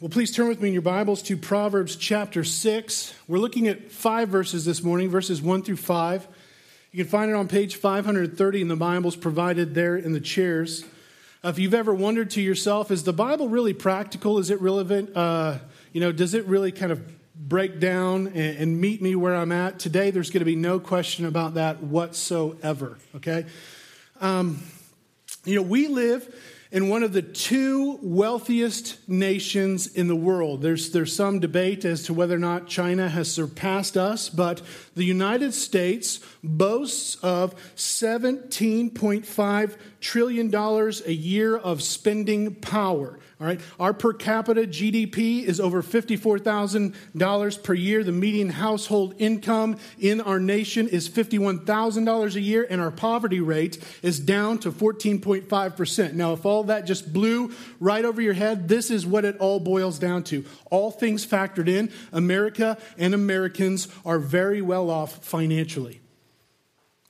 Well, please turn with me in your Bibles to Proverbs chapter 6. We're looking at five verses this morning, verses 1 through 5. You can find it on page 530 in the Bibles provided there in the chairs. Uh, if you've ever wondered to yourself, is the Bible really practical? Is it relevant? Uh, you know, does it really kind of break down and, and meet me where I'm at? Today, there's going to be no question about that whatsoever, okay? Um, you know, we live in one of the two wealthiest nations in the world. There's, there's some debate as to whether or not China has surpassed us, but the United States boasts of $17.5 trillion a year of spending power. All right, our per capita GDP is over $54,000 per year. The median household income in our nation is $51,000 a year, and our poverty rate is down to 14.5%. Now, if all that just blew right over your head, this is what it all boils down to. All things factored in, America and Americans are very well off financially.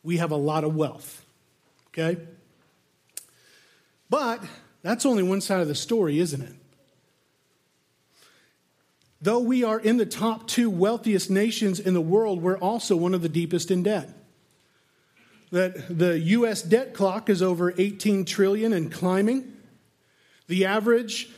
We have a lot of wealth, okay? But that's only one side of the story, isn't it? Though we are in the top two wealthiest nations in the world, we're also one of the deepest in debt. That the US debt clock is over 18 trillion and climbing. The average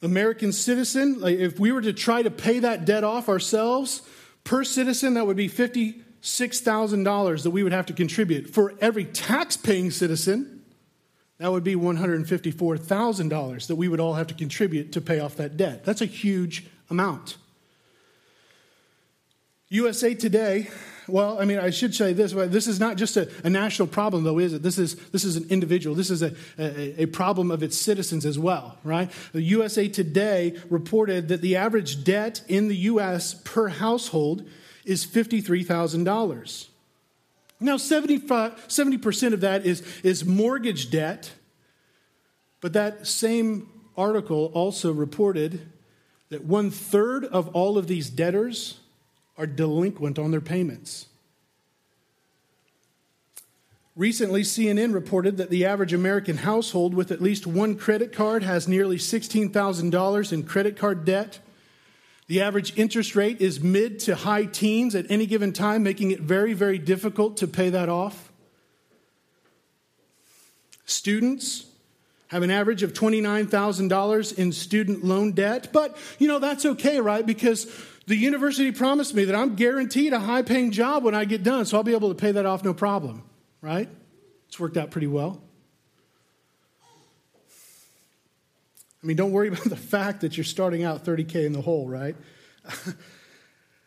American citizen, if we were to try to pay that debt off ourselves, per citizen, that would be $56,000 that we would have to contribute. For every tax paying citizen, that would be $154,000 that we would all have to contribute to pay off that debt. That's a huge amount. USA Today, well, I mean, I should say this, this is not just a, a national problem, though, is it? This is, this is an individual. This is a, a, a problem of its citizens as well, right? The USA Today reported that the average debt in the U.S. per household is $53,000. Now, 70% of that is, is mortgage debt, but that same article also reported that one third of all of these debtors are delinquent on their payments. Recently, CNN reported that the average American household with at least one credit card has nearly $16,000 in credit card debt the average interest rate is mid to high teens at any given time, making it very, very difficult to pay that off. Students have an average of $29,000 in student loan debt, but you know, that's okay, right? Because the university promised me that I'm guaranteed a high paying job when I get done, so I'll be able to pay that off no problem, right? It's worked out pretty well. I mean, don't worry about the fact that you're starting out 30K in the hole, right?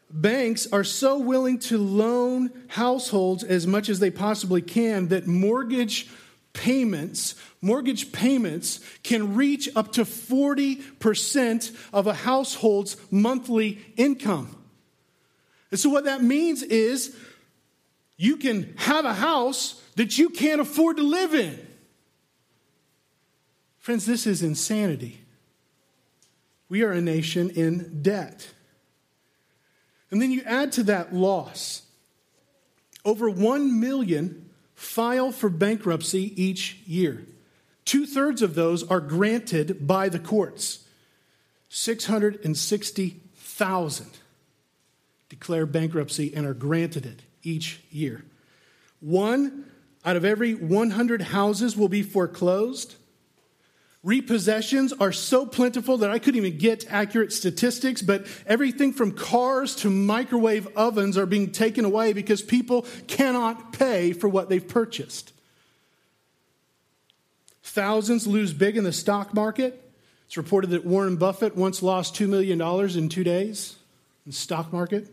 Banks are so willing to loan households as much as they possibly can that mortgage payments, mortgage payments can reach up to 40% of a household's monthly income. And so what that means is you can have a house that you can't afford to live in. Friends, this is insanity. We are a nation in debt. And then you add to that loss. Over 1 million file for bankruptcy each year. Two thirds of those are granted by the courts. 660,000 declare bankruptcy and are granted it each year. One out of every 100 houses will be foreclosed. Repossessions are so plentiful that I couldn't even get accurate statistics, but everything from cars to microwave ovens are being taken away because people cannot pay for what they've purchased. Thousands lose big in the stock market. It's reported that Warren Buffett once lost $2 million in two days in the stock market.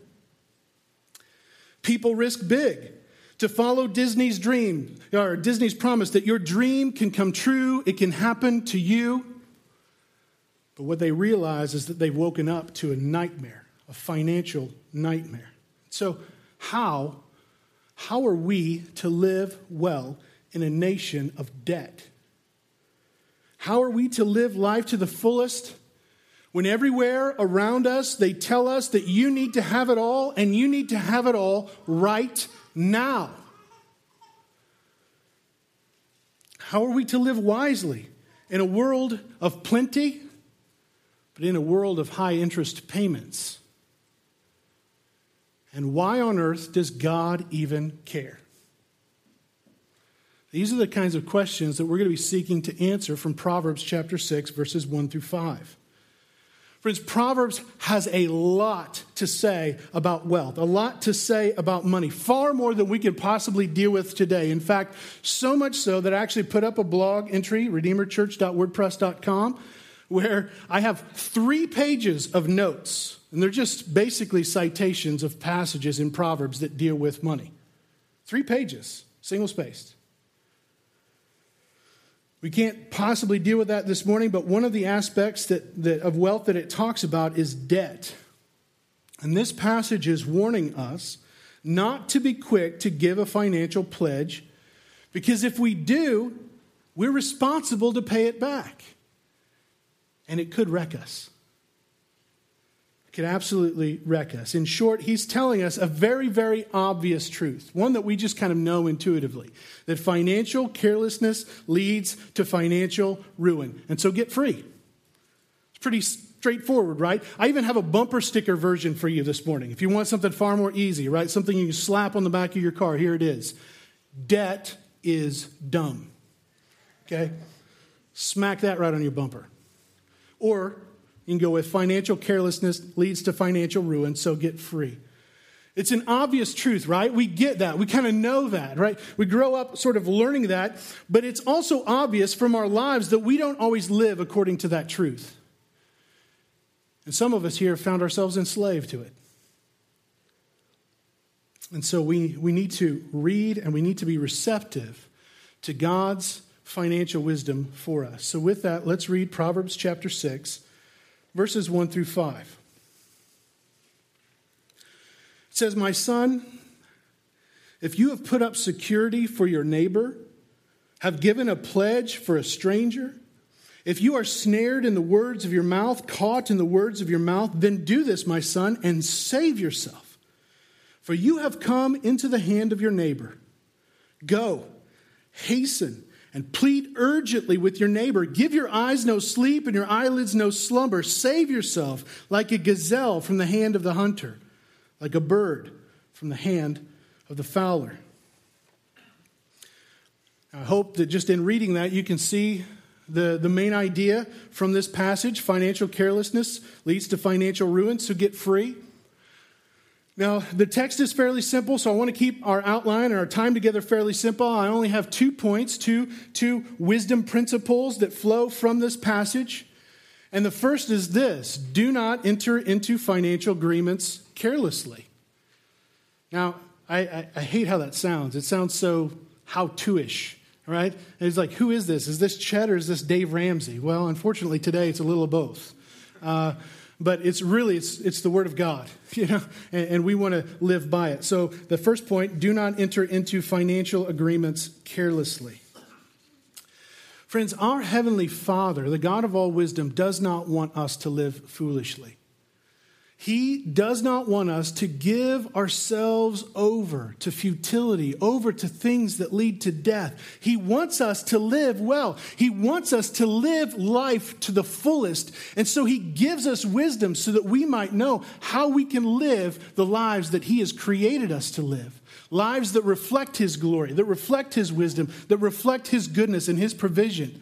People risk big to follow Disney's dream, or Disney's promise that your dream can come true, it can happen to you. But what they realize is that they've woken up to a nightmare, a financial nightmare. So, how, how are we to live well in a nation of debt? How are we to live life to the fullest when everywhere around us they tell us that you need to have it all and you need to have it all right now. How are we to live wisely in a world of plenty, but in a world of high interest payments. And why on earth does God even care? These are the kinds of questions that we're going to be seeking to answer from Proverbs chapter 6, verses 1 through 5. Friends, Proverbs has a lot to say about wealth, a lot to say about money, far more than we could possibly deal with today. In fact, so much so that I actually put up a blog entry, redeemerchurch.wordpress.com, where I have three pages of notes, and they're just basically citations of passages in Proverbs that deal with money. Three pages, single spaced. We can't possibly deal with that this morning, but one of the aspects that, that, of wealth that it talks about is debt. And this passage is warning us not to be quick to give a financial pledge, because if we do, we're responsible to pay it back. And it could wreck us could absolutely wreck us. In short, he's telling us a very, very obvious truth, one that we just kind of know intuitively that financial carelessness leads to financial ruin. And so get free. It's pretty straightforward, right? I even have a bumper sticker version for you this morning. If you want something far more easy, right? Something you can slap on the back of your car, here it is. Debt is dumb. Okay? Smack that right on your bumper. Or you can go with financial carelessness leads to financial ruin, so get free. It's an obvious truth, right? We get that. We kind of know that, right? We grow up sort of learning that, but it's also obvious from our lives that we don't always live according to that truth. And some of us here found ourselves enslaved to it. And so we, we need to read and we need to be receptive to God's financial wisdom for us. So, with that, let's read Proverbs chapter 6 verses 1 through 5. It says, My son, if you have put up security for your neighbor, have given a pledge for a stranger, if you are snared in the words of your mouth, caught in the words of your mouth, then do this, my son, and save yourself. For you have come into the hand of your neighbor. Go, hasten and plead urgently with your neighbor. Give your eyes no sleep and your eyelids no slumber. Save yourself like a gazelle from the hand of the hunter, like a bird from the hand of the fowler. I hope that just in reading that, you can see the, the main idea from this passage financial carelessness leads to financial ruin, so get free. Now, the text is fairly simple, so I want to keep our outline and our time together fairly simple. I only have two points, two, two wisdom principles that flow from this passage. And the first is this do not enter into financial agreements carelessly. Now, I, I, I hate how that sounds. It sounds so how to ish, right? And it's like, who is this? Is this Chet or is this Dave Ramsey? Well, unfortunately, today it's a little of both. Uh, but it's really it's, it's the word of god you know and, and we want to live by it. So the first point do not enter into financial agreements carelessly. Friends our heavenly father the god of all wisdom does not want us to live foolishly he does not want us to give ourselves over to futility, over to things that lead to death. He wants us to live well. He wants us to live life to the fullest. And so he gives us wisdom so that we might know how we can live the lives that he has created us to live. Lives that reflect his glory, that reflect his wisdom, that reflect his goodness and his provision.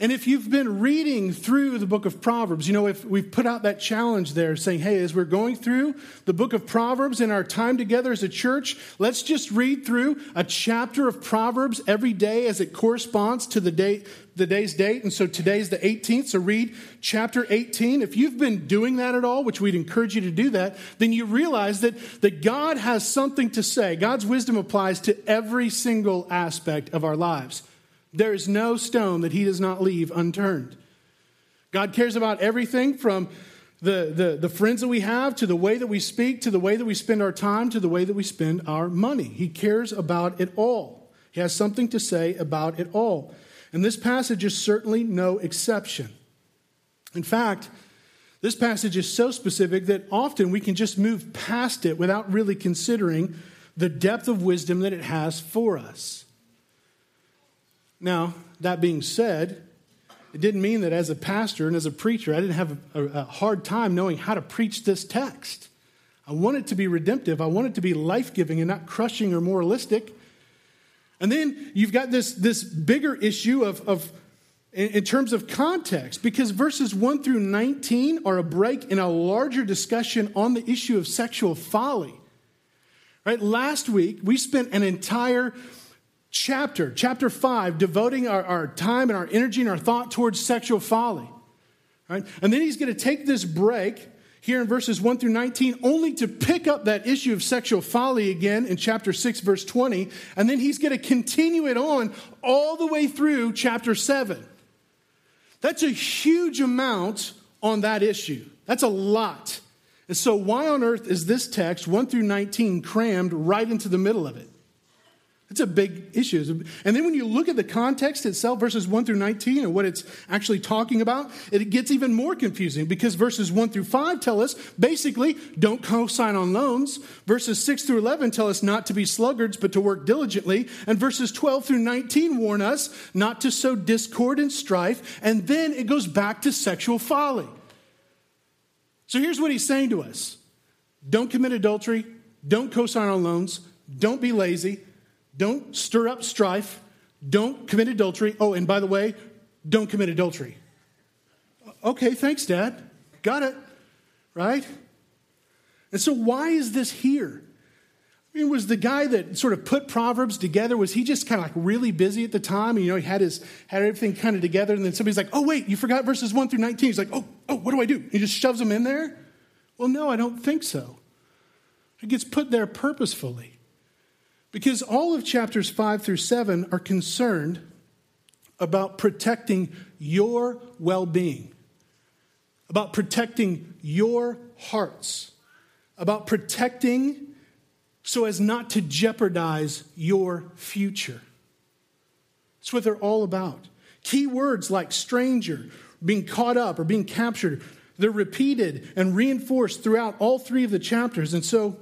And if you've been reading through the book of Proverbs, you know, if we've put out that challenge there saying, hey, as we're going through the book of Proverbs in our time together as a church, let's just read through a chapter of Proverbs every day as it corresponds to the date, the day's date. And so today's the 18th, so read chapter 18. If you've been doing that at all, which we'd encourage you to do that, then you realize that, that God has something to say. God's wisdom applies to every single aspect of our lives. There is no stone that he does not leave unturned. God cares about everything from the, the, the friends that we have to the way that we speak to the way that we spend our time to the way that we spend our money. He cares about it all. He has something to say about it all. And this passage is certainly no exception. In fact, this passage is so specific that often we can just move past it without really considering the depth of wisdom that it has for us. Now, that being said, it didn't mean that as a pastor and as a preacher, I didn't have a, a hard time knowing how to preach this text. I want it to be redemptive. I want it to be life giving and not crushing or moralistic. And then you've got this, this bigger issue of, of in, in terms of context, because verses 1 through 19 are a break in a larger discussion on the issue of sexual folly. Right? Last week, we spent an entire chapter, chapter 5, devoting our, our time and our energy and our thought towards sexual folly. Right? And then he's going to take this break here in verses 1 through 19, only to pick up that issue of sexual folly again in chapter 6, verse 20. And then he's going to continue it on all the way through chapter 7. That's a huge amount on that issue. That's a lot. And so, why on earth is this text, 1 through 19, crammed right into the middle of it? It's a big issue. And then when you look at the context itself, verses 1 through 19, and what it's actually talking about, it gets even more confusing because verses 1 through 5 tell us basically don't co sign on loans. Verses 6 through 11 tell us not to be sluggards, but to work diligently. And verses 12 through 19 warn us not to sow discord and strife. And then it goes back to sexual folly. So here's what he's saying to us don't commit adultery, don't co sign on loans, don't be lazy don't stir up strife. Don't commit adultery. Oh, and by the way, don't commit adultery. Okay, thanks, Dad. Got it. Right? And so, why is this here? I mean, was the guy that sort of put Proverbs together, was he just kind of like really busy at the time? And, you know, he had his had everything kind of together, and then somebody's like, oh, wait, you forgot verses 1 through 19. He's like, oh, oh, what do I do? He just shoves them in there? Well, no, I don't think so. It gets put there purposefully. Because all of chapters 5 through 7 are concerned about protecting your well being, about protecting your hearts, about protecting so as not to jeopardize your future. That's what they're all about. Key words like stranger, being caught up, or being captured, they're repeated and reinforced throughout all three of the chapters. And so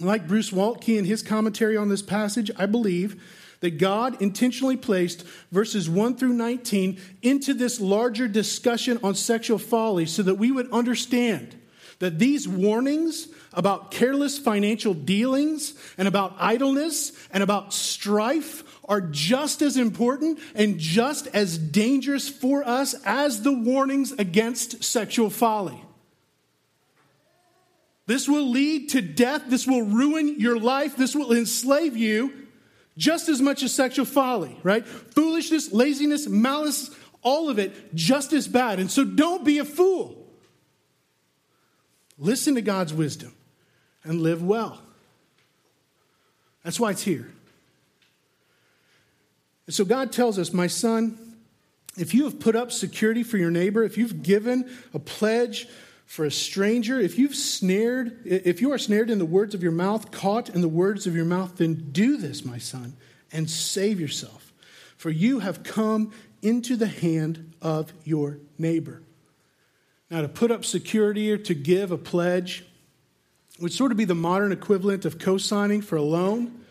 like Bruce Waltke in his commentary on this passage, I believe that God intentionally placed verses 1 through 19 into this larger discussion on sexual folly so that we would understand that these warnings about careless financial dealings and about idleness and about strife are just as important and just as dangerous for us as the warnings against sexual folly. This will lead to death. This will ruin your life. This will enslave you just as much as sexual folly, right? Foolishness, laziness, malice, all of it just as bad. And so don't be a fool. Listen to God's wisdom and live well. That's why it's here. And so God tells us, my son, if you have put up security for your neighbor, if you've given a pledge for a stranger, if you've snared, if you are snared in the words of your mouth, caught in the words of your mouth, then do this, my son, and save yourself. For you have come into the hand of your neighbor. Now, to put up security or to give a pledge would sort of be the modern equivalent of co signing for a loan,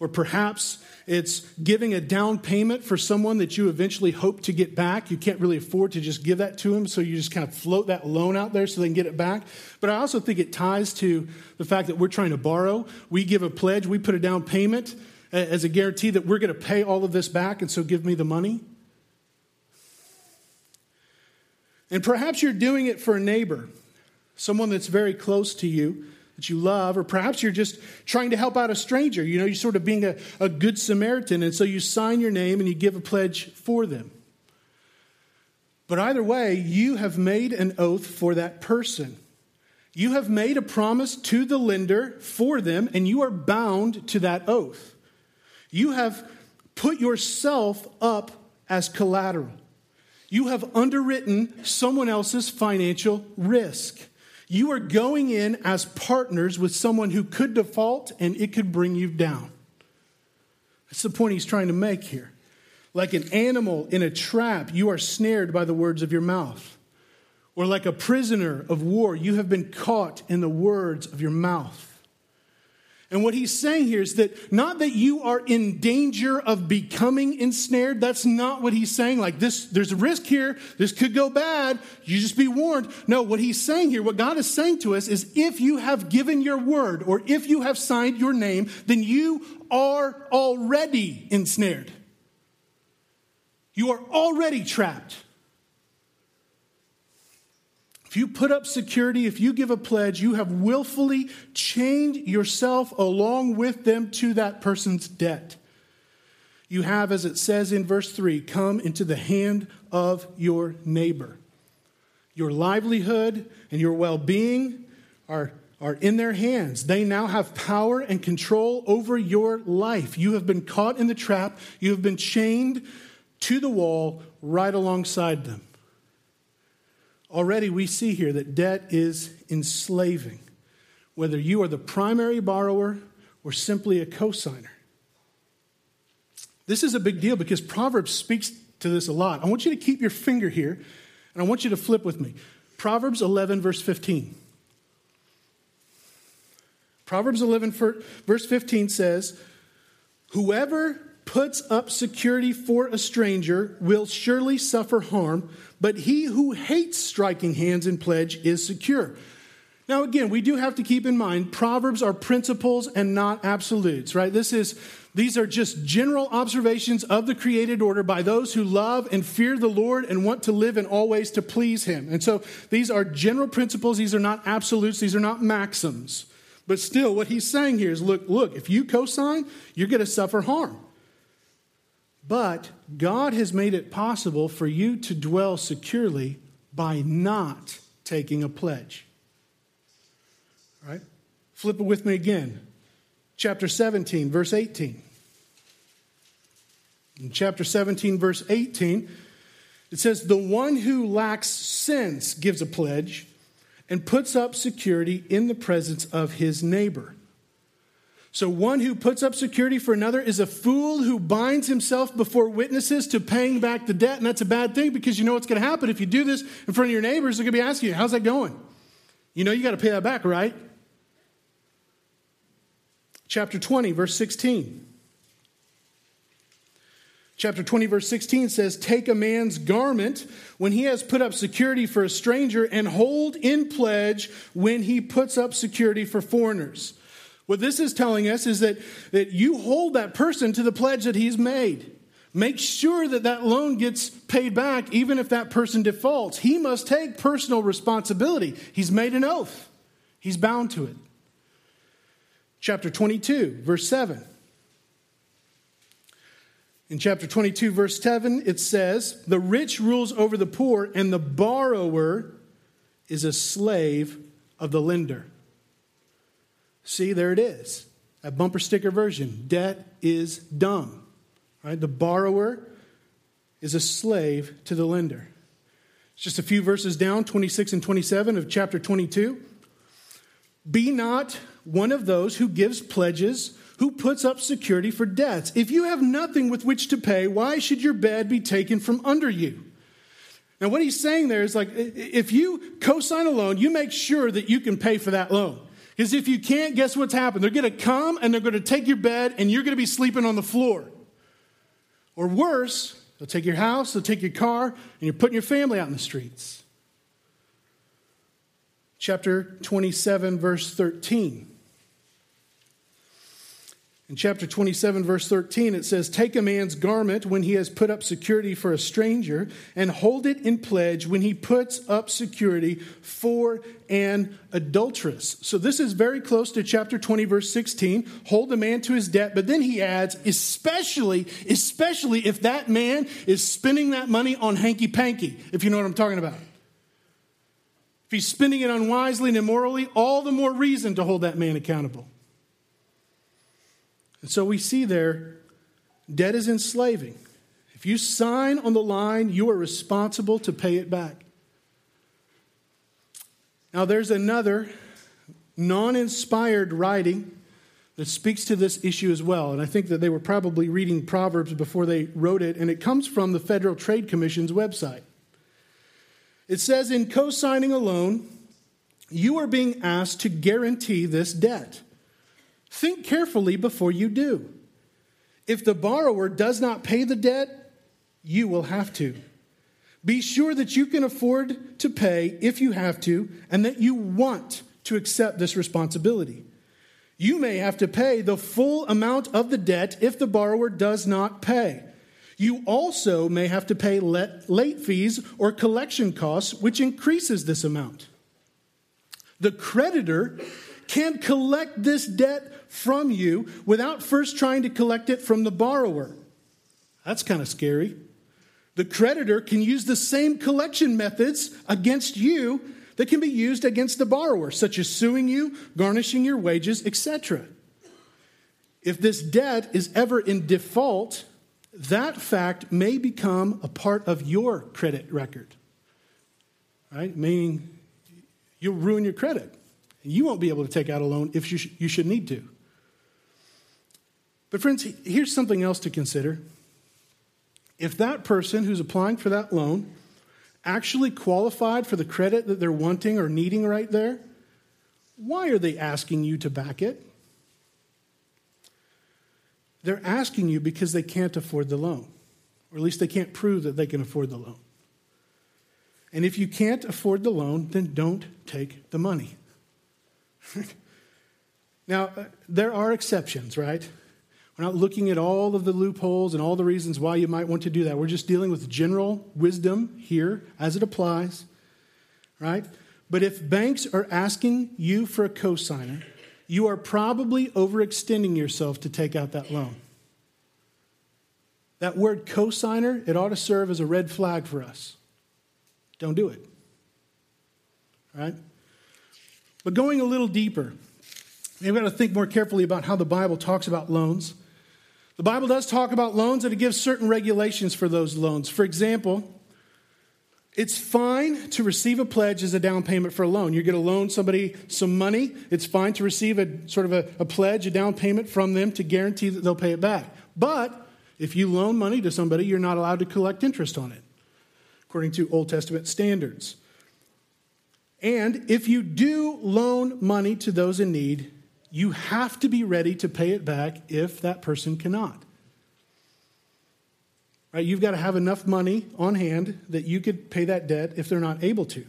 or perhaps it's giving a down payment for someone that you eventually hope to get back. You can't really afford to just give that to them, so you just kind of float that loan out there so they can get it back. But I also think it ties to the fact that we're trying to borrow. We give a pledge, we put a down payment as a guarantee that we're going to pay all of this back, and so give me the money. And perhaps you're doing it for a neighbor, someone that's very close to you that you love, or perhaps you're just trying to help out a stranger. You know, you're sort of being a, a good Samaritan, and so you sign your name and you give a pledge for them. But either way, you have made an oath for that person. You have made a promise to the lender for them, and you are bound to that oath. You have put yourself up as collateral. You have underwritten someone else's financial risk. You are going in as partners with someone who could default and it could bring you down. That's the point he's trying to make here. Like an animal in a trap, you are snared by the words of your mouth. Or like a prisoner of war, you have been caught in the words of your mouth. And what he's saying here is that not that you are in danger of becoming ensnared. That's not what he's saying. Like this, there's a risk here. This could go bad. You just be warned. No, what he's saying here, what God is saying to us is if you have given your word or if you have signed your name, then you are already ensnared. You are already trapped. If you put up security, if you give a pledge, you have willfully chained yourself along with them to that person's debt. You have, as it says in verse 3, come into the hand of your neighbor. Your livelihood and your well being are, are in their hands. They now have power and control over your life. You have been caught in the trap, you have been chained to the wall right alongside them. Already we see here that debt is enslaving, whether you are the primary borrower or simply a cosigner. This is a big deal because Proverbs speaks to this a lot. I want you to keep your finger here and I want you to flip with me. Proverbs 11, verse 15. Proverbs 11, verse 15 says, Whoever puts up security for a stranger will surely suffer harm, but he who hates striking hands in pledge is secure. Now, again, we do have to keep in mind proverbs are principles and not absolutes, right? This is these are just general observations of the created order by those who love and fear the Lord and want to live in all ways to please him. And so these are general principles, these are not absolutes, these are not maxims. But still, what he's saying here is look, look, if you cosign, you're going to suffer harm. But God has made it possible for you to dwell securely by not taking a pledge. All right? Flip it with me again. Chapter 17, verse 18. In chapter 17, verse 18, it says, The one who lacks sense gives a pledge and puts up security in the presence of his neighbor. So, one who puts up security for another is a fool who binds himself before witnesses to paying back the debt. And that's a bad thing because you know what's going to happen if you do this in front of your neighbors. They're going to be asking you, How's that going? You know you got to pay that back, right? Chapter 20, verse 16. Chapter 20, verse 16 says, Take a man's garment when he has put up security for a stranger, and hold in pledge when he puts up security for foreigners. What this is telling us is that, that you hold that person to the pledge that he's made. Make sure that that loan gets paid back, even if that person defaults. He must take personal responsibility. He's made an oath, he's bound to it. Chapter 22, verse 7. In chapter 22, verse 7, it says, The rich rules over the poor, and the borrower is a slave of the lender. See, there it is. A bumper sticker version. Debt is dumb. Right? The borrower is a slave to the lender. It's just a few verses down, 26 and 27 of chapter 22. Be not one of those who gives pledges, who puts up security for debts. If you have nothing with which to pay, why should your bed be taken from under you? Now, what he's saying there is like, if you co sign a loan, you make sure that you can pay for that loan. Because if you can't, guess what's happened? They're going to come and they're going to take your bed and you're going to be sleeping on the floor. Or worse, they'll take your house, they'll take your car, and you're putting your family out in the streets. Chapter 27, verse 13. In chapter 27, verse 13, it says, Take a man's garment when he has put up security for a stranger, and hold it in pledge when he puts up security for an adulteress. So this is very close to chapter 20, verse 16. Hold the man to his debt, but then he adds, especially, especially if that man is spending that money on hanky panky, if you know what I'm talking about. If he's spending it unwisely and immorally, all the more reason to hold that man accountable. And so we see there, debt is enslaving. If you sign on the line, you are responsible to pay it back. Now, there's another non inspired writing that speaks to this issue as well. And I think that they were probably reading Proverbs before they wrote it, and it comes from the Federal Trade Commission's website. It says in co signing a loan, you are being asked to guarantee this debt. Think carefully before you do. If the borrower does not pay the debt, you will have to. Be sure that you can afford to pay if you have to, and that you want to accept this responsibility. You may have to pay the full amount of the debt if the borrower does not pay. You also may have to pay late fees or collection costs, which increases this amount. The creditor can collect this debt from you without first trying to collect it from the borrower. That's kind of scary. The creditor can use the same collection methods against you that can be used against the borrower, such as suing you, garnishing your wages, etc. If this debt is ever in default, that fact may become a part of your credit record. Right? Meaning you'll ruin your credit. You won't be able to take out a loan if you, sh- you should need to. But, friends, here's something else to consider. If that person who's applying for that loan actually qualified for the credit that they're wanting or needing right there, why are they asking you to back it? They're asking you because they can't afford the loan, or at least they can't prove that they can afford the loan. And if you can't afford the loan, then don't take the money. now, uh, there are exceptions, right? We're not looking at all of the loopholes and all the reasons why you might want to do that. We're just dealing with general wisdom here as it applies, right? But if banks are asking you for a cosigner, you are probably overextending yourself to take out that loan. That word cosigner, it ought to serve as a red flag for us. Don't do it. Right? But going a little deeper, we've got to think more carefully about how the Bible talks about loans. The Bible does talk about loans and it gives certain regulations for those loans. For example, it's fine to receive a pledge as a down payment for a loan. You're going to loan somebody some money. It's fine to receive a sort of a, a, pledge, a down payment from them to guarantee that they'll pay it back. But if you loan money to somebody, you're not allowed to collect interest on it, according to Old Testament standards. And if you do loan money to those in need, you have to be ready to pay it back if that person cannot. Right? You've got to have enough money on hand that you could pay that debt if they're not able to.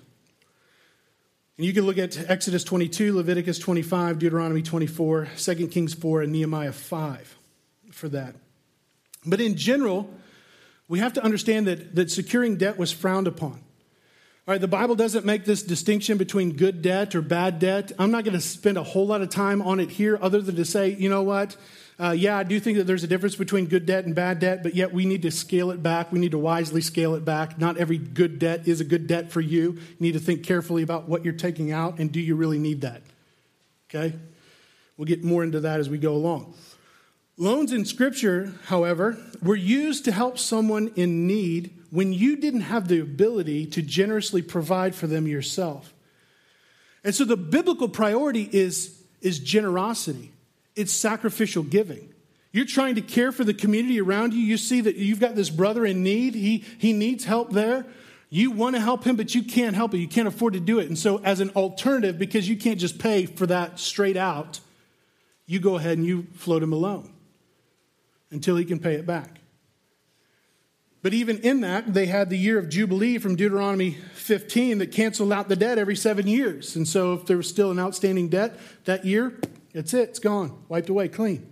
And you can look at Exodus 22, Leviticus 25, Deuteronomy 24, 2 Kings 4, and Nehemiah 5 for that. But in general, we have to understand that, that securing debt was frowned upon. All right, the Bible doesn't make this distinction between good debt or bad debt. I'm not going to spend a whole lot of time on it here, other than to say, you know what? Uh, yeah, I do think that there's a difference between good debt and bad debt, but yet we need to scale it back. We need to wisely scale it back. Not every good debt is a good debt for you. You need to think carefully about what you're taking out and do you really need that? Okay? We'll get more into that as we go along. Loans in Scripture, however, were used to help someone in need when you didn't have the ability to generously provide for them yourself. And so the biblical priority is, is generosity, it's sacrificial giving. You're trying to care for the community around you. You see that you've got this brother in need, he, he needs help there. You want to help him, but you can't help it. You can't afford to do it. And so, as an alternative, because you can't just pay for that straight out, you go ahead and you float him a loan until he can pay it back. But even in that, they had the year of Jubilee from Deuteronomy 15 that canceled out the debt every seven years. And so if there was still an outstanding debt that year, that's it, it's gone, wiped away, clean.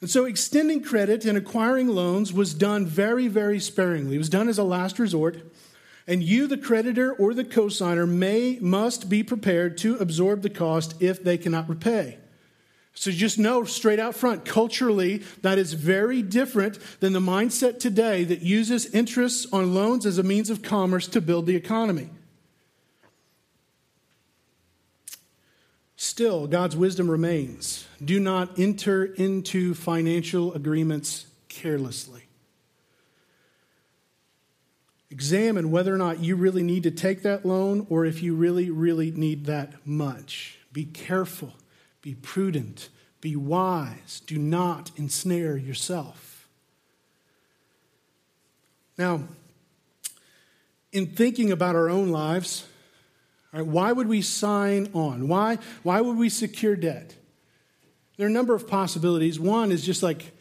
And so extending credit and acquiring loans was done very, very sparingly. It was done as a last resort. And you, the creditor or the cosigner, may must be prepared to absorb the cost if they cannot repay. So just know straight out front, culturally, that is very different than the mindset today that uses interests on loans as a means of commerce to build the economy. Still, God's wisdom remains. Do not enter into financial agreements carelessly. Examine whether or not you really need to take that loan or if you really, really need that much. Be careful. Be prudent, be wise, do not ensnare yourself. Now, in thinking about our own lives, why would we sign on? Why, why would we secure debt? there are a number of possibilities. One is just like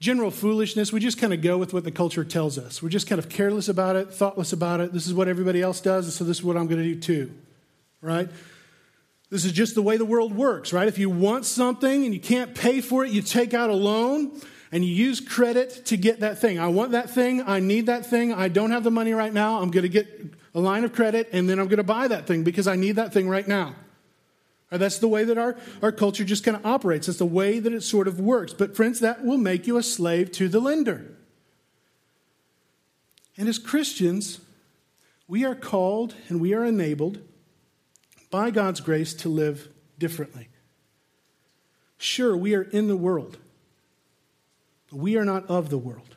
general foolishness. We just kind of go with what the culture tells us. We're just kind of careless about it, thoughtless about it. This is what everybody else does, so this is what I'm going to do too. Right? This is just the way the world works, right? If you want something and you can't pay for it, you take out a loan and you use credit to get that thing. I want that thing. I need that thing. I don't have the money right now. I'm going to get a line of credit and then I'm going to buy that thing because I need that thing right now. Right, that's the way that our, our culture just kind of operates. That's the way that it sort of works. But, friends, that will make you a slave to the lender. And as Christians, we are called and we are enabled by God's grace to live differently. Sure, we are in the world, but we are not of the world.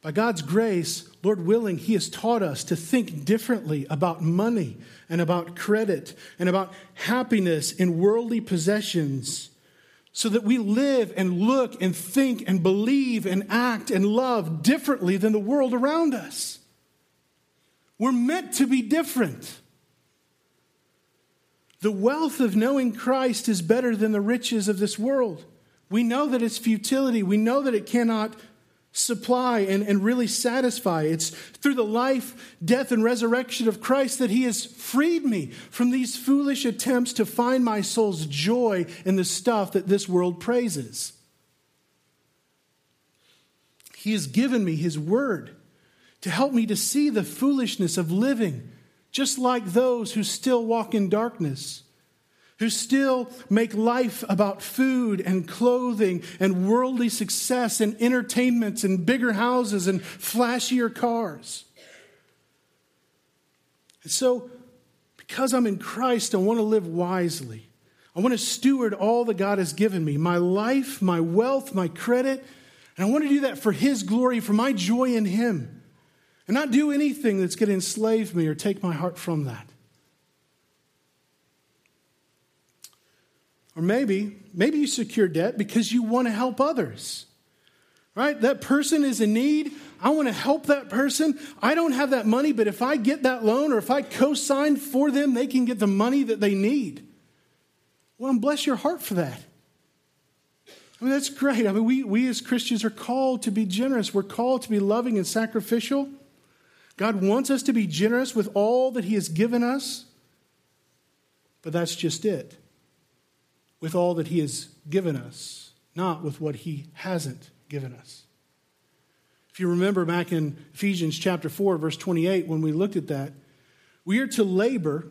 By God's grace, Lord willing, He has taught us to think differently about money and about credit and about happiness in worldly possessions so that we live and look and think and believe and act and love differently than the world around us. We're meant to be different. The wealth of knowing Christ is better than the riches of this world. We know that it's futility. We know that it cannot supply and, and really satisfy. It's through the life, death, and resurrection of Christ that He has freed me from these foolish attempts to find my soul's joy in the stuff that this world praises. He has given me His word to help me to see the foolishness of living just like those who still walk in darkness who still make life about food and clothing and worldly success and entertainments and bigger houses and flashier cars. And so, because I'm in Christ, I want to live wisely. I want to steward all that God has given me my life, my wealth, my credit. And I want to do that for His glory, for my joy in Him, and not do anything that's going to enslave me or take my heart from that. Or maybe, maybe you secure debt because you want to help others. Right? That person is in need. I want to help that person. I don't have that money, but if I get that loan or if I co sign for them, they can get the money that they need. Well, bless your heart for that. I mean, that's great. I mean, we, we as Christians are called to be generous. We're called to be loving and sacrificial. God wants us to be generous with all that He has given us, but that's just it with all that He has given us, not with what He hasn't given us. If you remember back in Ephesians chapter 4, verse 28, when we looked at that, we are to labor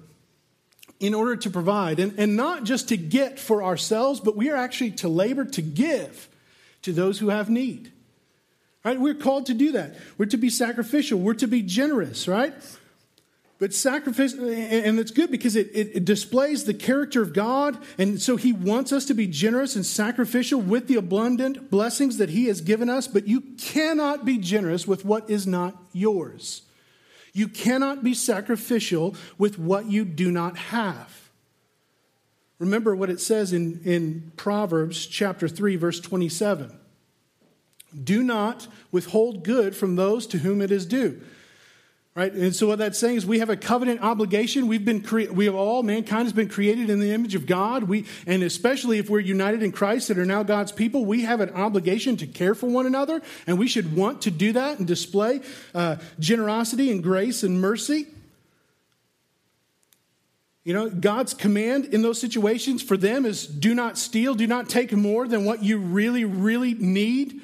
in order to provide, and, and not just to get for ourselves, but we are actually to labor to give to those who have need. Right? We're called to do that. We're to be sacrificial. We're to be generous, right? But sacrifice, and it's good because it, it, displays the character of God. And so he wants us to be generous and sacrificial with the abundant blessings that he has given us. But you cannot be generous with what is not yours. You cannot be sacrificial with what you do not have. Remember what it says in, in Proverbs chapter 3, verse 27. Do not withhold good from those to whom it is due Right? And so what that's saying is we have a covenant obligation. We've been cre- we have all mankind has been created in the image of God. We and especially if we're united in Christ and are now God's people, we have an obligation to care for one another, and we should want to do that and display uh, generosity and grace and mercy. You know, God's command in those situations for them is do not steal, do not take more than what you really, really need.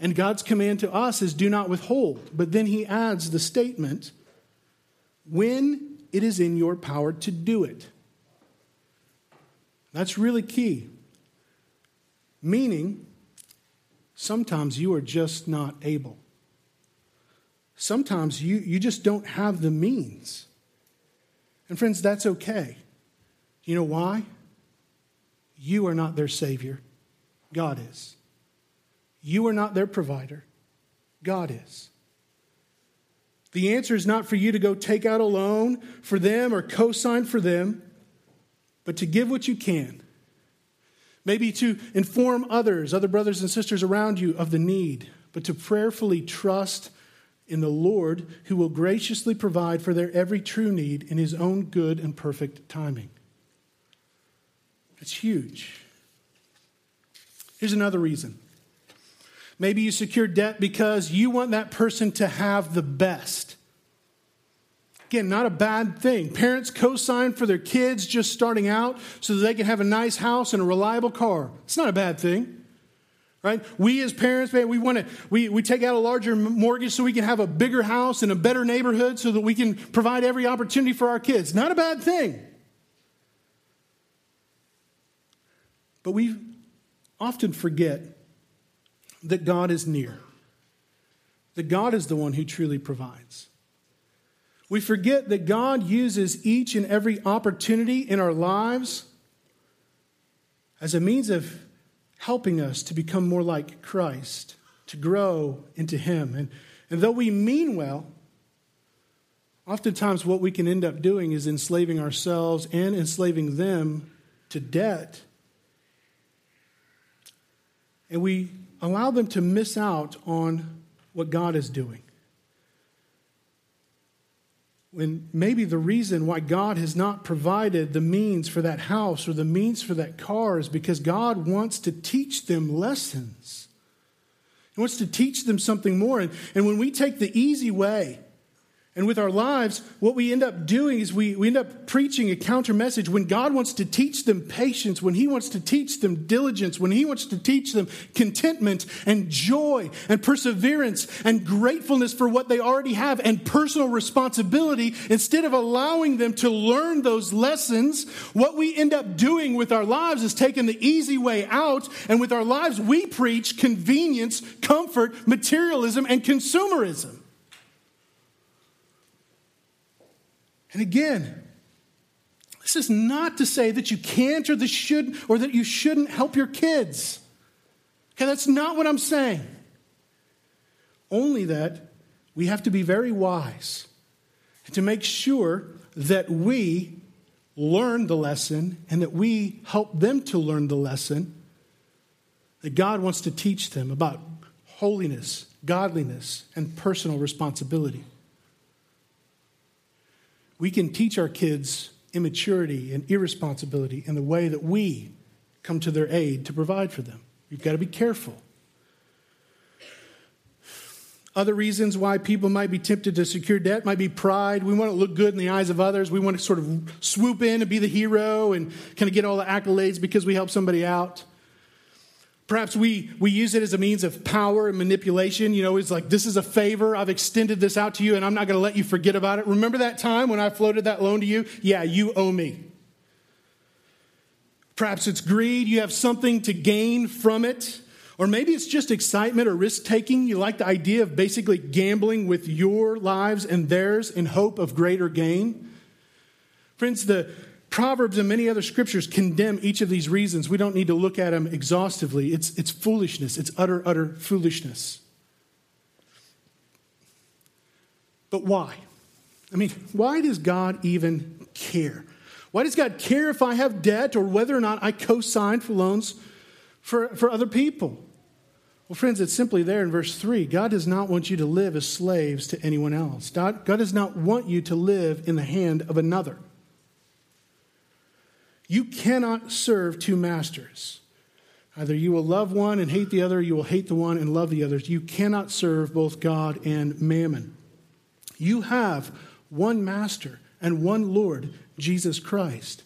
And God's command to us is do not withhold. But then he adds the statement when it is in your power to do it. That's really key. Meaning, sometimes you are just not able. Sometimes you, you just don't have the means. And friends, that's okay. You know why? You are not their Savior, God is. You are not their provider, God is. The answer is not for you to go take out a loan for them or co sign for them, but to give what you can. Maybe to inform others, other brothers and sisters around you, of the need, but to prayerfully trust in the Lord who will graciously provide for their every true need in his own good and perfect timing. It's huge. Here's another reason. Maybe you secure debt because you want that person to have the best. Again, not a bad thing. Parents co sign for their kids just starting out so that they can have a nice house and a reliable car. It's not a bad thing. Right? We as parents, man, we want to we, we take out a larger mortgage so we can have a bigger house and a better neighborhood so that we can provide every opportunity for our kids. Not a bad thing. But we often forget that God is near, that God is the one who truly provides. We forget that God uses each and every opportunity in our lives as a means of helping us to become more like Christ, to grow into Him. And, and though we mean well, oftentimes what we can end up doing is enslaving ourselves and enslaving them to debt. And we allow them to miss out on what God is doing. When maybe the reason why God has not provided the means for that house or the means for that car is because God wants to teach them lessons. He wants to teach them something more. And, and when we take the easy way, and with our lives, what we end up doing is we, we end up preaching a counter message when God wants to teach them patience, when He wants to teach them diligence, when He wants to teach them contentment and joy and perseverance and gratefulness for what they already have and personal responsibility, instead of allowing them to learn those lessons, what we end up doing with our lives is taking the easy way out. And with our lives, we preach convenience, comfort, materialism, and consumerism. And again, this is not to say that you can't or that should or that you shouldn't help your kids. Okay, that's not what I'm saying. Only that we have to be very wise to make sure that we learn the lesson and that we help them to learn the lesson that God wants to teach them about holiness, godliness, and personal responsibility we can teach our kids immaturity and irresponsibility in the way that we come to their aid to provide for them. We've got to be careful. Other reasons why people might be tempted to secure debt might be pride. We want to look good in the eyes of others. We want to sort of swoop in and be the hero and kind of get all the accolades because we help somebody out. Perhaps we, we use it as a means of power and manipulation. You know, it's like, this is a favor. I've extended this out to you, and I'm not going to let you forget about it. Remember that time when I floated that loan to you? Yeah, you owe me. Perhaps it's greed. You have something to gain from it. Or maybe it's just excitement or risk taking. You like the idea of basically gambling with your lives and theirs in hope of greater gain. Friends, the, Proverbs and many other scriptures condemn each of these reasons. We don't need to look at them exhaustively. It's, it's foolishness, it's utter, utter foolishness. But why? I mean, why does God even care? Why does God care if I have debt or whether or not I co sign for loans for, for other people? Well, friends, it's simply there in verse 3. God does not want you to live as slaves to anyone else. God, God does not want you to live in the hand of another. You cannot serve two masters. Either you will love one and hate the other, you will hate the one and love the others. You cannot serve both God and mammon. You have one master and one Lord, Jesus Christ.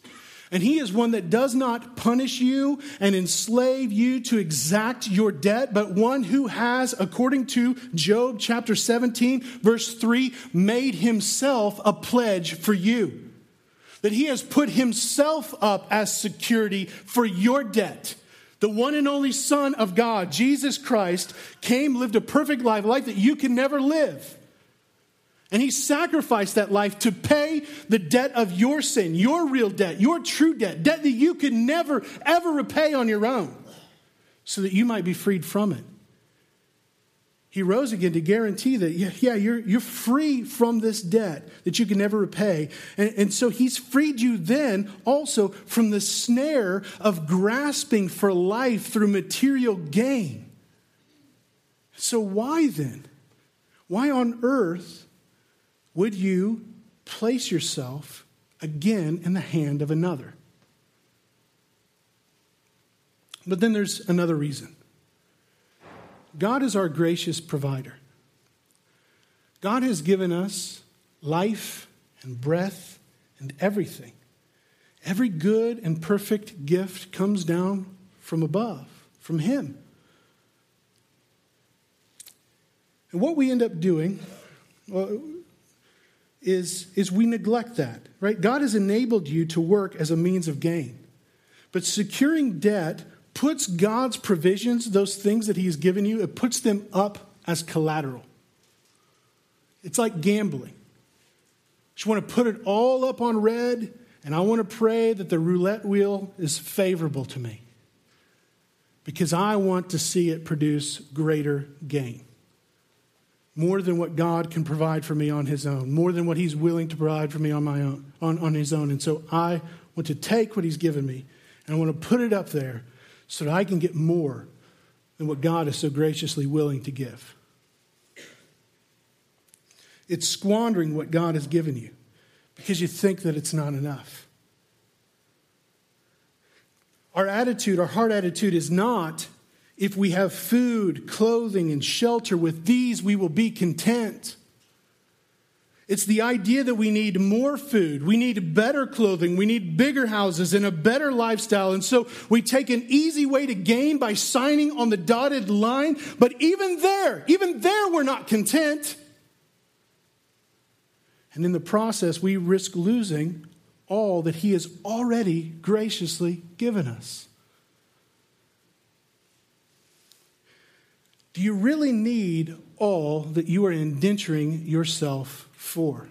And he is one that does not punish you and enslave you to exact your debt, but one who has, according to Job chapter 17, verse 3, made himself a pledge for you that he has put himself up as security for your debt. The one and only Son of God, Jesus Christ, came, lived a perfect life, a life that you can never live. And he sacrificed that life to pay the debt of your sin, your real debt, your true debt, debt that you could never, ever repay on your own, so that you might be freed from it. He rose again to guarantee that, yeah, you're, you're free from this debt that you can never repay. And, and so he's freed you then also from the snare of grasping for life through material gain. So, why then? Why on earth would you place yourself again in the hand of another? But then there's another reason God is our gracious provider. God has given us life and breath and everything. Every good and perfect gift comes down from above, from Him. And what we end up doing well, is, is we neglect that, right? God has enabled you to work as a means of gain. But securing debt puts God's provisions, those things that He has given you, it puts them up as collateral. It's like gambling. Just want to put it all up on red, and I want to pray that the roulette wheel is favorable to me because I want to see it produce greater gain. More than what God can provide for me on His own, more than what He's willing to provide for me on, my own, on, on His own. And so I want to take what He's given me and I want to put it up there so that I can get more than what God is so graciously willing to give. It's squandering what God has given you because you think that it's not enough. Our attitude, our heart attitude, is not if we have food, clothing, and shelter, with these we will be content. It's the idea that we need more food, we need better clothing, we need bigger houses and a better lifestyle. And so we take an easy way to gain by signing on the dotted line. But even there, even there, we're not content. And in the process, we risk losing all that He has already graciously given us. Do you really need all that you are indenturing yourself for?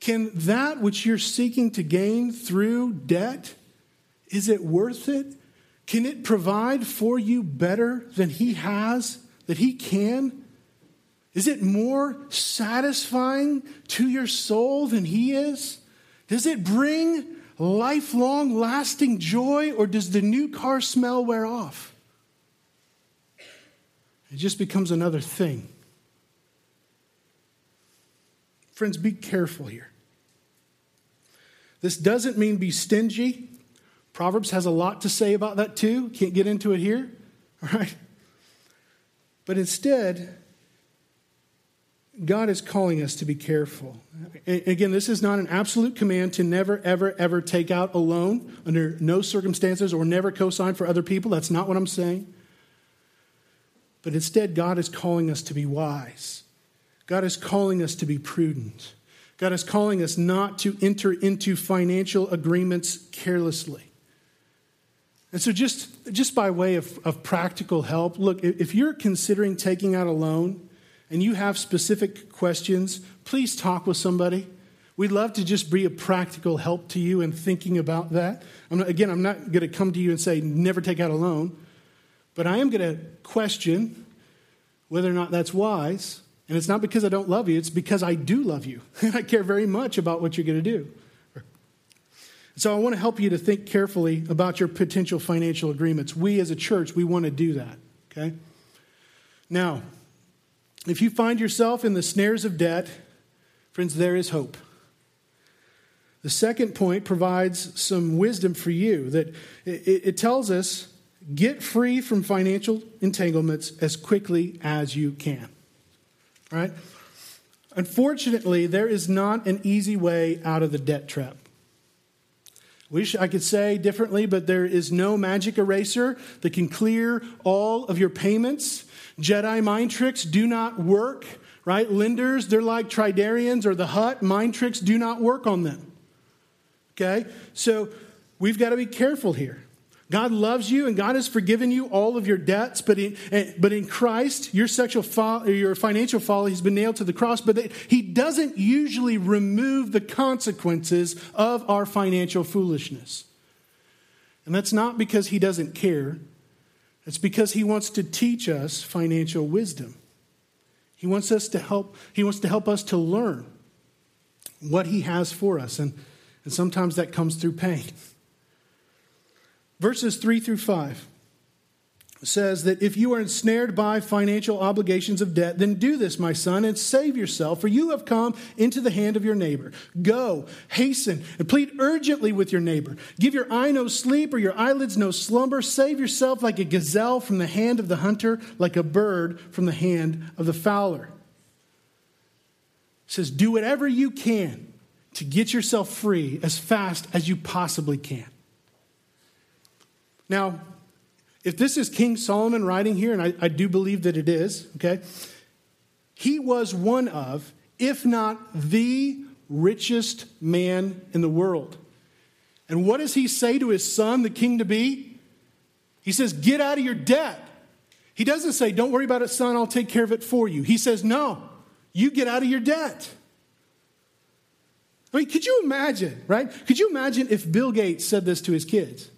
Can that which you're seeking to gain through debt, is it worth it? Can it provide for you better than he has, that he can? Is it more satisfying to your soul than he is? Does it bring lifelong, lasting joy, or does the new car smell wear off? It just becomes another thing. Friends, be careful here. This doesn't mean be stingy. Proverbs has a lot to say about that too. Can't get into it here. All right? But instead, God is calling us to be careful. Again, this is not an absolute command to never, ever, ever take out a loan under no circumstances or never co sign for other people. That's not what I'm saying. But instead, God is calling us to be wise. God is calling us to be prudent. God is calling us not to enter into financial agreements carelessly. And so, just, just by way of, of practical help, look, if you're considering taking out a loan and you have specific questions, please talk with somebody. We'd love to just be a practical help to you in thinking about that. I'm not, again, I'm not going to come to you and say, never take out a loan. But I am going to question whether or not that's wise. And it's not because I don't love you, it's because I do love you. And I care very much about what you're going to do. So I want to help you to think carefully about your potential financial agreements. We as a church, we want to do that, okay? Now, if you find yourself in the snares of debt, friends, there is hope. The second point provides some wisdom for you that it, tells us Get free from financial entanglements as quickly as you can. Right? Unfortunately, there is not an easy way out of the debt trap. Wish I could say differently, but there is no magic eraser that can clear all of your payments. Jedi mind tricks do not work, right? Lenders, they're like Toydarians or the Hutt. Mind tricks do not work on them. Okay? So we've got to be careful here. God loves you and God has forgiven you all of your debts, but in, but in Christ, your sexual your financial folly has been nailed to the cross, but he doesn't usually remove the consequences of our financial foolishness. And that's not because he doesn't care. It's because he wants to teach us financial wisdom. He wants us to help he wants to help us to learn what he has for us and, and sometimes that comes through pain verses 3 through 5. says that if you are ensnared by financial obligations of debt, then do this, my son, and save yourself, for you have come into the hand of your neighbor. Go, hasten, and plead urgently with your neighbor. Give your eye no sleep or your eyelids no slumber. Save yourself like a gazelle from the hand of the hunter, like a bird from the hand of the fowler. It says, do whatever you can to get yourself free as fast as you possibly can. Now, if this is King Solomon writing here, and I, I do believe that it is, okay, he was one of, if not the richest man in the world. And what does he say to his son, the king to be? He says, Get out of your debt. He doesn't say, Don't worry about it, son, I'll take care of it for you. He says, No, you get out of your debt. I mean, could you imagine, right? Could you imagine if Bill Gates said this to his kids?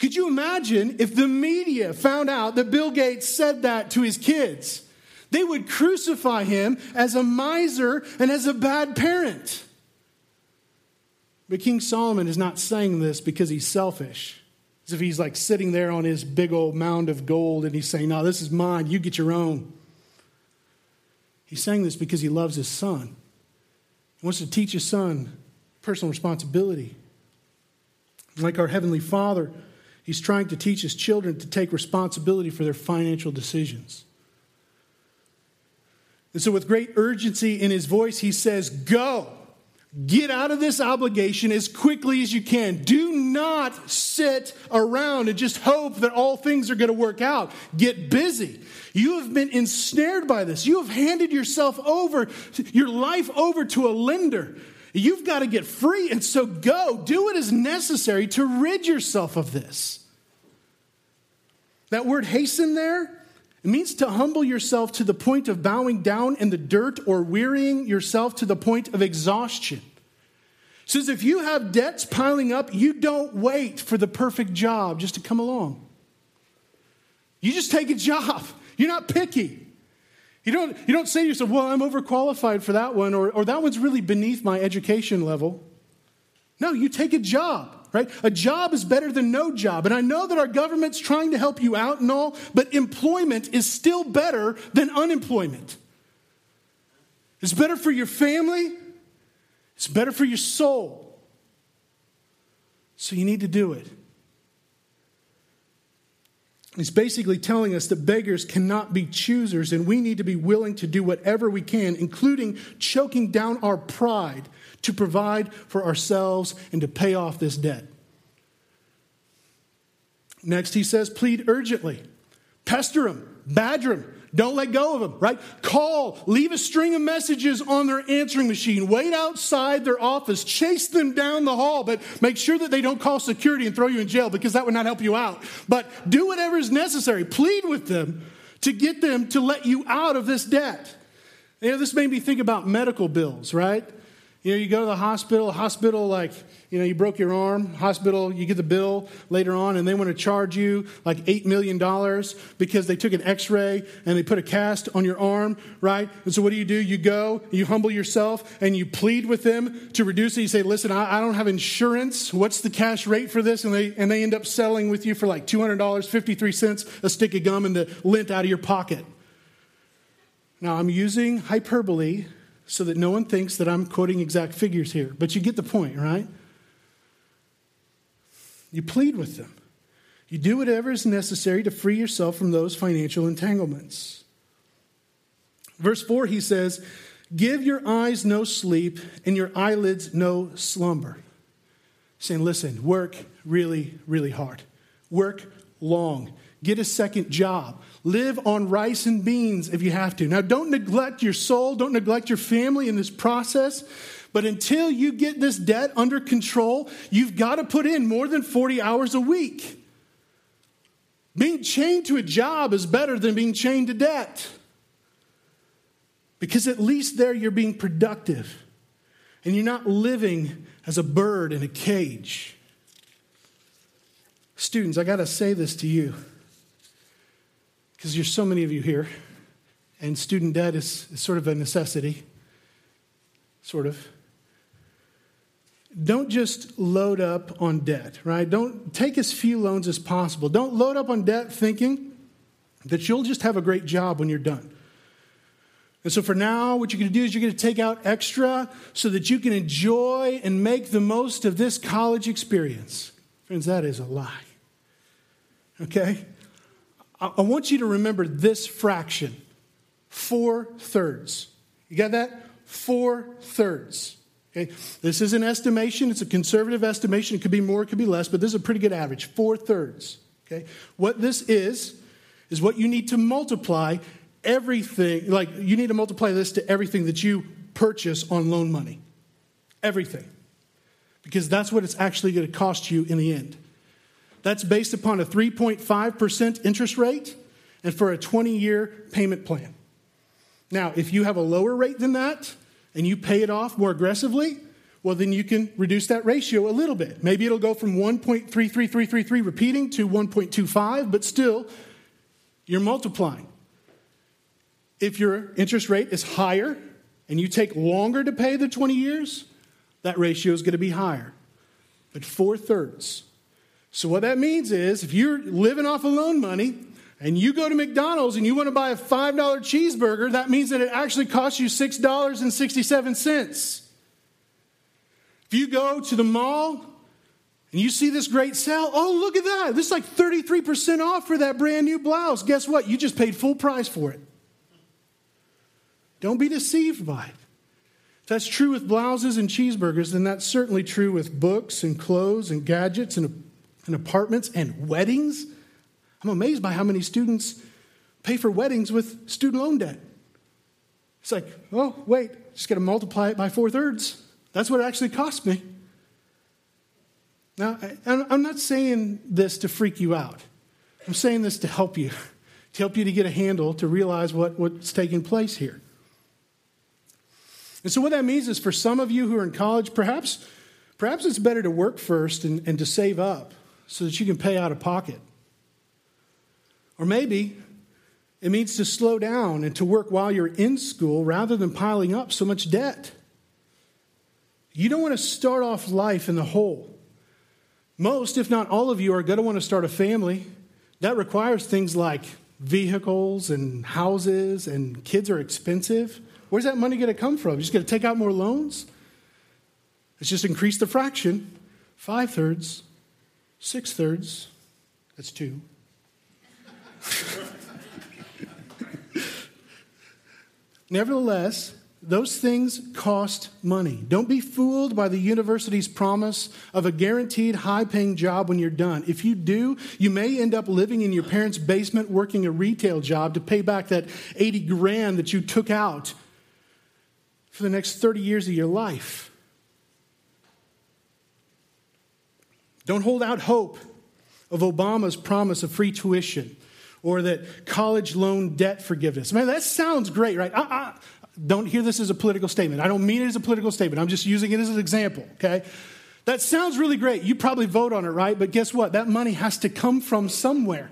Could you imagine if the media found out that Bill Gates said that to his kids? They would crucify him as a miser and as a bad parent. But King Solomon is not saying this because he's selfish. As if he's like sitting there on his big old mound of gold and he's saying, No, this is mine. You get your own. He's saying this because he loves his son. He wants to teach his son personal responsibility. Like our Heavenly Father, He's trying to teach his children to take responsibility for their financial decisions. And so, with great urgency in his voice, he says, Go, get out of this obligation as quickly as you can. Do not sit around and just hope that all things are going to work out. Get busy. You have been ensnared by this. You have handed yourself over, your life over to a lender. You've got to get free. And so go, do what is necessary to rid yourself of this. That word hasten there, it means to humble yourself to the point of bowing down in the dirt or wearying yourself to the point of exhaustion. It says if you have debts piling up, you don't wait for the perfect job just to come along. You just take a job. You're not picky. You don't, you don't say to yourself, well, I'm overqualified for that one, or, or that one's really beneath my education level. No, you take a job, right? A job is better than no job. And I know that our government's trying to help you out and all, but employment is still better than unemployment. It's better for your family, it's better for your soul. So you need to do it. He's basically telling us that beggars cannot be choosers, and we need to be willing to do whatever we can, including choking down our pride to provide for ourselves and to pay off this debt. Next, he says, plead urgently, pester him, badger him, don't let go of them, right? Call, leave a string of messages on their answering machine, wait outside their office, chase them down the hall, but make sure that they don't call security and throw you in jail because that would not help you out. But do whatever is necessary. Plead with them to get them to let you out of this debt. You know, this made me think about medical bills, right? You know, you go to the hospital, hospital, like, you know, you broke your arm, hospital, you get the bill later on, and they want to charge you like $8 million because they took an x ray and they put a cast on your arm, right? And so what do you do? You go, you humble yourself, and you plead with them to reduce it. You say, listen, I, I don't have insurance. What's the cash rate for this? And they, and they end up selling with you for like $200, 53 cents a stick of gum and the lint out of your pocket. Now, I'm using hyperbole so that no one thinks that I'm quoting exact figures here. But you get the point, right? You plead with them. You do whatever is necessary to free yourself from those financial entanglements. Verse 4, he says, Give your eyes no sleep and your eyelids no slumber. Saying, listen, work really, really hard. Work long. Get a second job. Live on rice and beans if you have to. Now, don't neglect your soul, don't neglect your family in this process. But until you get this debt under control, you've got to put in more than 40 hours a week. Being chained to a job is better than being chained to debt. Because at least there you're being productive and you're not living as a bird in a cage. Students, I got to say this to you because there's so many of you here, and student debt is, is sort of a necessity. Sort of. Don't just load up on debt, right? Don't take as few loans as possible. Don't load up on debt thinking that you'll just have a great job when you're done. And so for now, what you're going to do is you're going to take out extra so that you can enjoy and make the most of this college experience. Friends, that is a lie. Okay? I want you to remember this fraction four thirds. You got that? Four thirds. Okay? This is an estimation, it's a conservative estimation. It could be more, it could be less, but this is a pretty good average. Four thirds. Okay? What this is, is what you need to multiply everything, like you need to multiply this to everything that you purchase on loan money. Everything. Because that's what it's actually going to cost you in the end. That's based upon a 3.5% interest rate and for a 20 year payment plan. Now, if you have a lower rate than that and you pay it off more aggressively, well, then you can reduce that ratio a little bit. Maybe it'll go from 1.33333 repeating to 1.25, but still, you're multiplying. If your interest rate is higher and you take longer to pay the 20 years, that ratio is going to be higher. But four thirds. So, what that means is if you're living off of loan money and you go to McDonald's and you want to buy a $5 cheeseburger, that means that it actually costs you $6.67. If you go to the mall and you see this great sale, oh, look at that. This is like 33% off for that brand new blouse. Guess what? You just paid full price for it. Don't be deceived by it. If that's true with blouses and cheeseburgers, then that's certainly true with books and clothes and gadgets and, and apartments and weddings. I'm amazed by how many students pay for weddings with student loan debt. It's like, oh, wait, just got to multiply it by four thirds. That's what it actually cost me. Now, I'm not saying this to freak you out. I'm saying this to help you, to help you to get a handle, to realize what, what's taking place here. And so, what that means is for some of you who are in college, perhaps, perhaps it's better to work first and, and to save up so that you can pay out of pocket. Or maybe it means to slow down and to work while you're in school rather than piling up so much debt. You don't want to start off life in the hole. Most, if not all of you, are going to want to start a family. That requires things like vehicles and houses, and kids are expensive. Where's that money going to come from? You're just going to take out more loans? Let's just increase the fraction. Five thirds, six thirds, that's two. Nevertheless, those things cost money. Don't be fooled by the university's promise of a guaranteed high paying job when you're done. If you do, you may end up living in your parents' basement working a retail job to pay back that 80 grand that you took out for the next 30 years of your life. Don't hold out hope of Obama's promise of free tuition or that college loan debt forgiveness. Man, that sounds great, right? I, I, don't hear this as a political statement. I don't mean it as a political statement. I'm just using it as an example, okay? That sounds really great. You probably vote on it, right? But guess what? That money has to come from somewhere.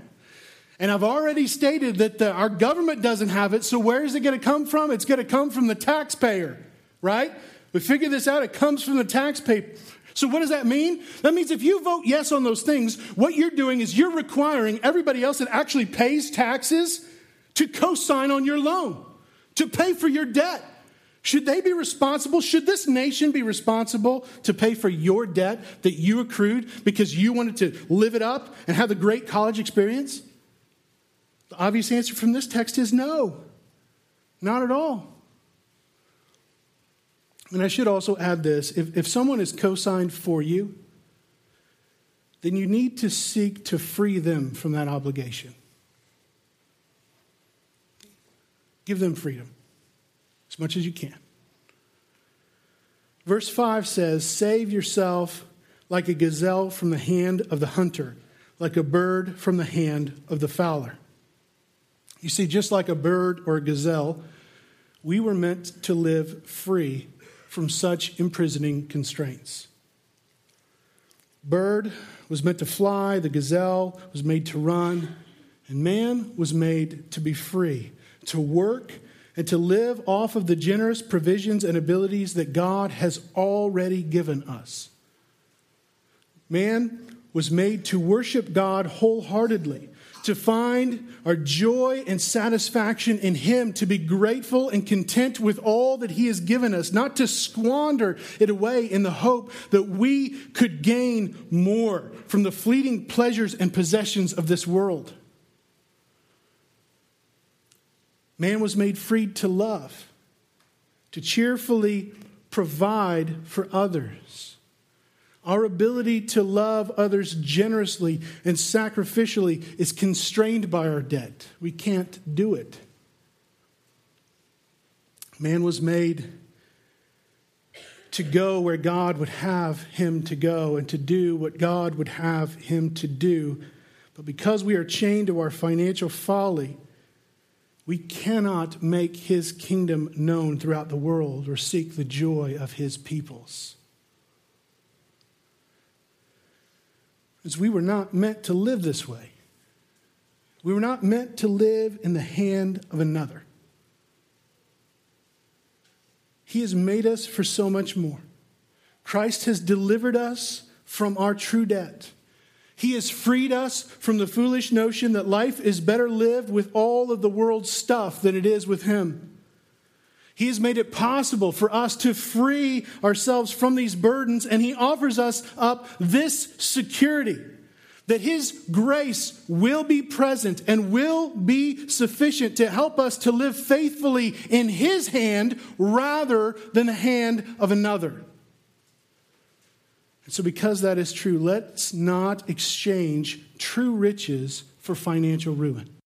And I've already stated that the, our government doesn't have it, so where is it going to come from? It's going to come from the taxpayer, right? We figured this out. It comes from the taxpayer. So, what does that mean? That means if you vote yes on those things, what you're doing is you're requiring everybody else that actually pays taxes to co sign on your loan, to pay for your debt. Should they be responsible? Should this nation be responsible to pay for your debt that you accrued because you wanted to live it up and have a great college experience? The obvious answer from this text is no, not at all. And I should also add this if, if someone is co signed for you, then you need to seek to free them from that obligation. Give them freedom as much as you can. Verse 5 says, Save yourself like a gazelle from the hand of the hunter, like a bird from the hand of the fowler. You see, just like a bird or a gazelle, we were meant to live free from such imprisoning constraints. Bird was meant to fly, the gazelle was made to run, and man was made to be free, to work, and to live off of the generous provisions and abilities that God has already given us. Man was made to worship God wholeheartedly to find our joy and satisfaction in Him, to be grateful and content with all that He has given us, not to squander it away in the hope that we could gain more from the fleeting pleasures and possessions of this world. Man was made free to love, to cheerfully provide for others. Our ability to love others generously and sacrificially is constrained by our debt. We can't do it. Man was made to go where God would have him to go and to do what God would have him to do. But because we are chained to our financial folly, we cannot make his kingdom known throughout the world or seek the joy of his peoples. We were not meant to live this way. We were not meant to live in the hand of another. He has made us for so much more. Christ has delivered us from our true debt. He has freed us from the foolish notion that life is better lived with all of the world's stuff than it is with Him. He has made it possible for us to free ourselves from these burdens, and He offers us up this security that His grace will be present and will be sufficient to help us to live faithfully in His hand rather than the hand of another. And so, because that is true, let's not exchange true riches for financial ruin.